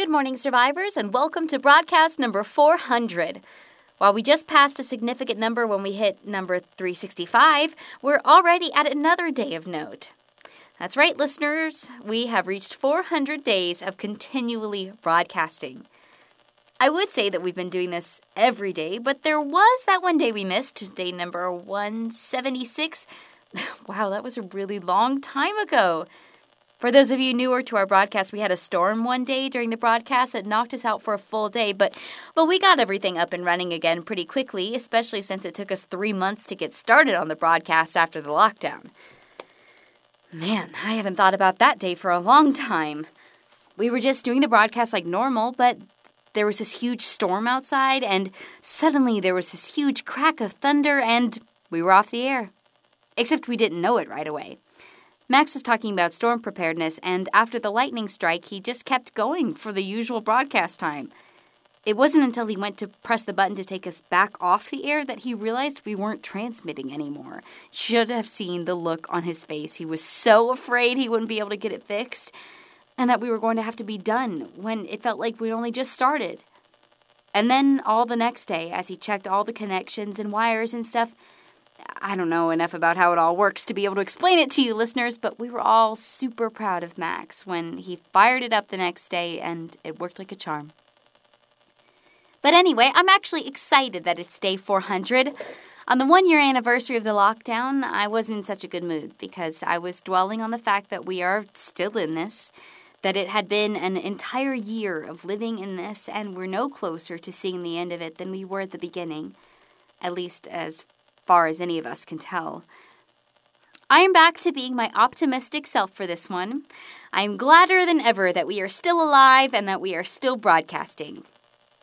Good morning, survivors, and welcome to broadcast number 400. While we just passed a significant number when we hit number 365, we're already at another day of note. That's right, listeners. We have reached 400 days of continually broadcasting. I would say that we've been doing this every day, but there was that one day we missed, day number 176. wow, that was a really long time ago. For those of you newer to our broadcast, we had a storm one day during the broadcast that knocked us out for a full day, but but we got everything up and running again pretty quickly, especially since it took us 3 months to get started on the broadcast after the lockdown. Man, I haven't thought about that day for a long time. We were just doing the broadcast like normal, but there was this huge storm outside, and suddenly there was this huge crack of thunder, and we were off the air. Except we didn't know it right away. Max was talking about storm preparedness, and after the lightning strike, he just kept going for the usual broadcast time. It wasn't until he went to press the button to take us back off the air that he realized we weren't transmitting anymore. Should have seen the look on his face. He was so afraid he wouldn't be able to get it fixed, and that we were going to have to be done when it felt like we'd only just started. And then all the next day, as he checked all the connections and wires and stuff, I don't know enough about how it all works to be able to explain it to you, listeners, but we were all super proud of Max when he fired it up the next day and it worked like a charm. But anyway, I'm actually excited that it's day 400. On the one year anniversary of the lockdown, I wasn't in such a good mood because I was dwelling on the fact that we are still in this, that it had been an entire year of living in this, and we're no closer to seeing the end of it than we were at the beginning, at least as far as any of us can tell. I am back to being my optimistic self for this one. I am gladder than ever that we are still alive and that we are still broadcasting.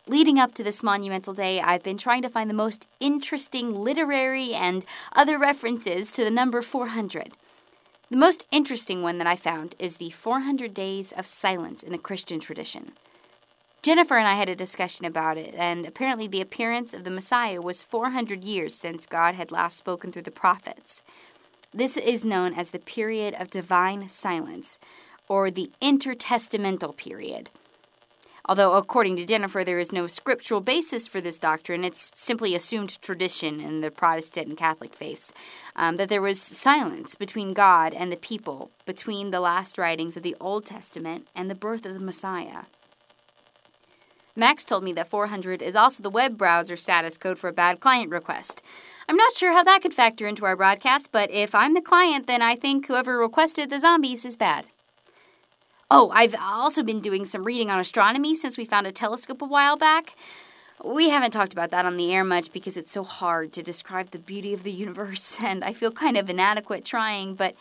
Leading up to this monumental day, I've been trying to find the most interesting literary and other references to the number 400. The most interesting one that I found is the 400 Days of Silence in the Christian tradition. Jennifer and I had a discussion about it, and apparently the appearance of the Messiah was 400 years since God had last spoken through the prophets. This is known as the period of divine silence, or the intertestamental period. Although, according to Jennifer, there is no scriptural basis for this doctrine, it's simply assumed tradition in the Protestant and Catholic faiths um, that there was silence between God and the people between the last writings of the Old Testament and the birth of the Messiah. Max told me that 400 is also the web browser status code for a bad client request. I'm not sure how that could factor into our broadcast, but if I'm the client, then I think whoever requested the zombies is bad. Oh, I've also been doing some reading on astronomy since we found a telescope a while back. We haven't talked about that on the air much because it's so hard to describe the beauty of the universe, and I feel kind of inadequate trying, but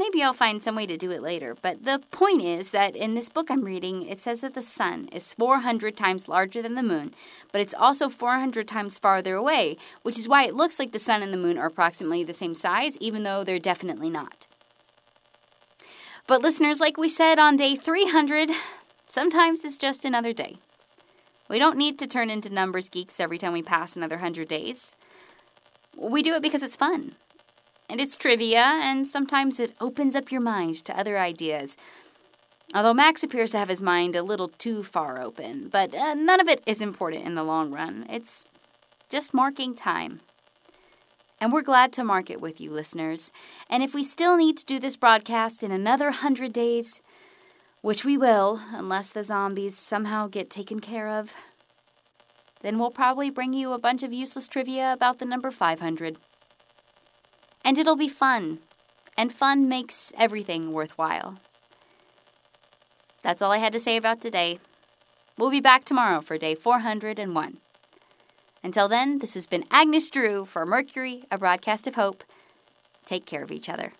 Maybe I'll find some way to do it later. But the point is that in this book I'm reading, it says that the sun is 400 times larger than the moon, but it's also 400 times farther away, which is why it looks like the sun and the moon are approximately the same size, even though they're definitely not. But listeners, like we said on day 300, sometimes it's just another day. We don't need to turn into numbers geeks every time we pass another 100 days. We do it because it's fun and it's trivia, and sometimes it opens up your mind to other ideas. Although Max appears to have his mind a little too far open, but uh, none of it is important in the long run. It's just marking time. And we're glad to mark it with you, listeners. And if we still need to do this broadcast in another hundred days, which we will, unless the zombies somehow get taken care of, then we'll probably bring you a bunch of useless trivia about the number 500. And it'll be fun. And fun makes everything worthwhile. That's all I had to say about today. We'll be back tomorrow for day 401. Until then, this has been Agnes Drew for Mercury, a broadcast of hope. Take care of each other.